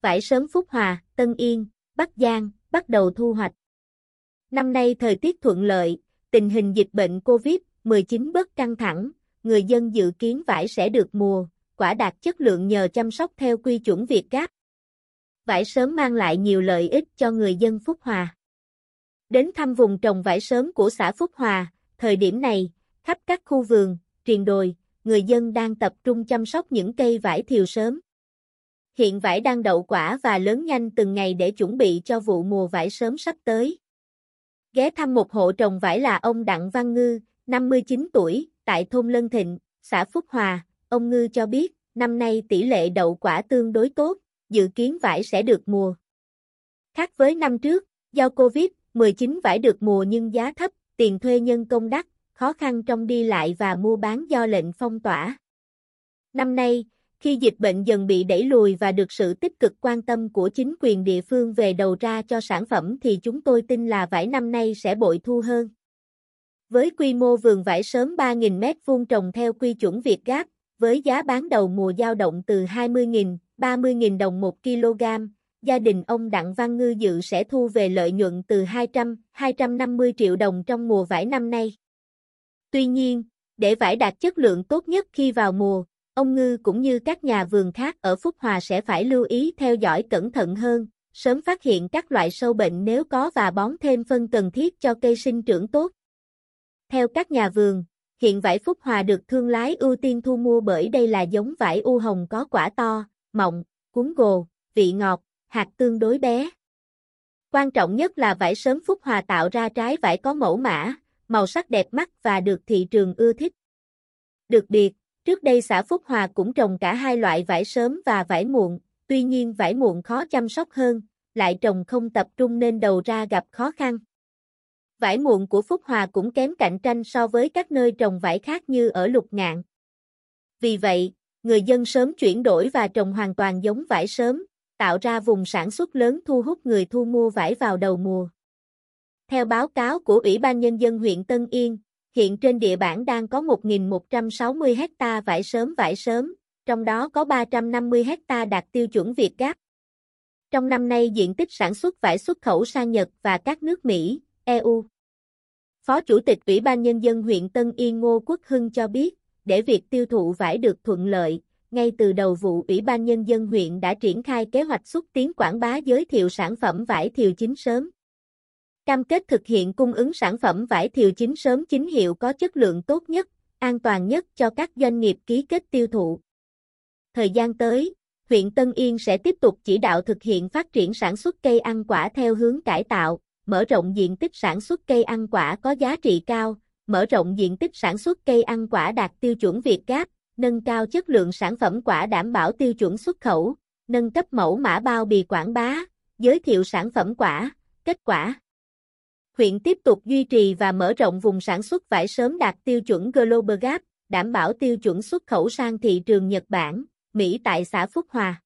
vải sớm Phúc Hòa, Tân Yên, Bắc Giang, bắt đầu thu hoạch. Năm nay thời tiết thuận lợi, tình hình dịch bệnh COVID-19 bớt căng thẳng, người dân dự kiến vải sẽ được mùa, quả đạt chất lượng nhờ chăm sóc theo quy chuẩn Việt Gáp. Vải sớm mang lại nhiều lợi ích cho người dân Phúc Hòa. Đến thăm vùng trồng vải sớm của xã Phúc Hòa, thời điểm này, khắp các khu vườn, triền đồi, người dân đang tập trung chăm sóc những cây vải thiều sớm. Hiện vải đang đậu quả và lớn nhanh từng ngày để chuẩn bị cho vụ mùa vải sớm sắp tới. Ghé thăm một hộ trồng vải là ông Đặng Văn Ngư, 59 tuổi, tại thôn Lân Thịnh, xã Phúc Hòa, ông Ngư cho biết, năm nay tỷ lệ đậu quả tương đối tốt, dự kiến vải sẽ được mùa. Khác với năm trước, do Covid-19 vải được mùa nhưng giá thấp, tiền thuê nhân công đắt, khó khăn trong đi lại và mua bán do lệnh phong tỏa. Năm nay, khi dịch bệnh dần bị đẩy lùi và được sự tích cực quan tâm của chính quyền địa phương về đầu ra cho sản phẩm thì chúng tôi tin là vải năm nay sẽ bội thu hơn. Với quy mô vườn vải sớm 3.000 m2 trồng theo quy chuẩn Việt Gáp, với giá bán đầu mùa dao động từ 20.000, 30.000 đồng 1 kg, gia đình ông Đặng Văn Ngư dự sẽ thu về lợi nhuận từ 200, 250 triệu đồng trong mùa vải năm nay. Tuy nhiên, để vải đạt chất lượng tốt nhất khi vào mùa, ông Ngư cũng như các nhà vườn khác ở Phúc Hòa sẽ phải lưu ý theo dõi cẩn thận hơn, sớm phát hiện các loại sâu bệnh nếu có và bón thêm phân cần thiết cho cây sinh trưởng tốt. Theo các nhà vườn, hiện vải Phúc Hòa được thương lái ưu tiên thu mua bởi đây là giống vải u hồng có quả to, mọng, cuốn gồ, vị ngọt, hạt tương đối bé. Quan trọng nhất là vải sớm Phúc Hòa tạo ra trái vải có mẫu mã, màu sắc đẹp mắt và được thị trường ưa thích. Được biệt, trước đây xã Phúc Hòa cũng trồng cả hai loại vải sớm và vải muộn, tuy nhiên vải muộn khó chăm sóc hơn, lại trồng không tập trung nên đầu ra gặp khó khăn. Vải muộn của Phúc Hòa cũng kém cạnh tranh so với các nơi trồng vải khác như ở Lục Ngạn. Vì vậy, người dân sớm chuyển đổi và trồng hoàn toàn giống vải sớm, tạo ra vùng sản xuất lớn thu hút người thu mua vải vào đầu mùa. Theo báo cáo của Ủy ban Nhân dân huyện Tân Yên, hiện trên địa bản đang có 1.160 hecta vải sớm vải sớm, trong đó có 350 hecta đạt tiêu chuẩn Việt Gáp. Trong năm nay diện tích sản xuất vải xuất khẩu sang Nhật và các nước Mỹ, EU. Phó Chủ tịch Ủy ban Nhân dân huyện Tân Yên Ngô Quốc Hưng cho biết, để việc tiêu thụ vải được thuận lợi, ngay từ đầu vụ Ủy ban Nhân dân huyện đã triển khai kế hoạch xúc tiến quảng bá giới thiệu sản phẩm vải thiều chính sớm. Cam kết thực hiện cung ứng sản phẩm vải thiều chính sớm chính hiệu có chất lượng tốt nhất, an toàn nhất cho các doanh nghiệp ký kết tiêu thụ. Thời gian tới, huyện Tân Yên sẽ tiếp tục chỉ đạo thực hiện phát triển sản xuất cây ăn quả theo hướng cải tạo, mở rộng diện tích sản xuất cây ăn quả có giá trị cao, mở rộng diện tích sản xuất cây ăn quả đạt tiêu chuẩn Việt Gáp, nâng cao chất lượng sản phẩm quả đảm bảo tiêu chuẩn xuất khẩu, nâng cấp mẫu mã bao bì quảng bá, giới thiệu sản phẩm quả, kết quả. Huyện tiếp tục duy trì và mở rộng vùng sản xuất vải sớm đạt tiêu chuẩn Global Gap, đảm bảo tiêu chuẩn xuất khẩu sang thị trường Nhật Bản, Mỹ tại xã Phúc Hòa.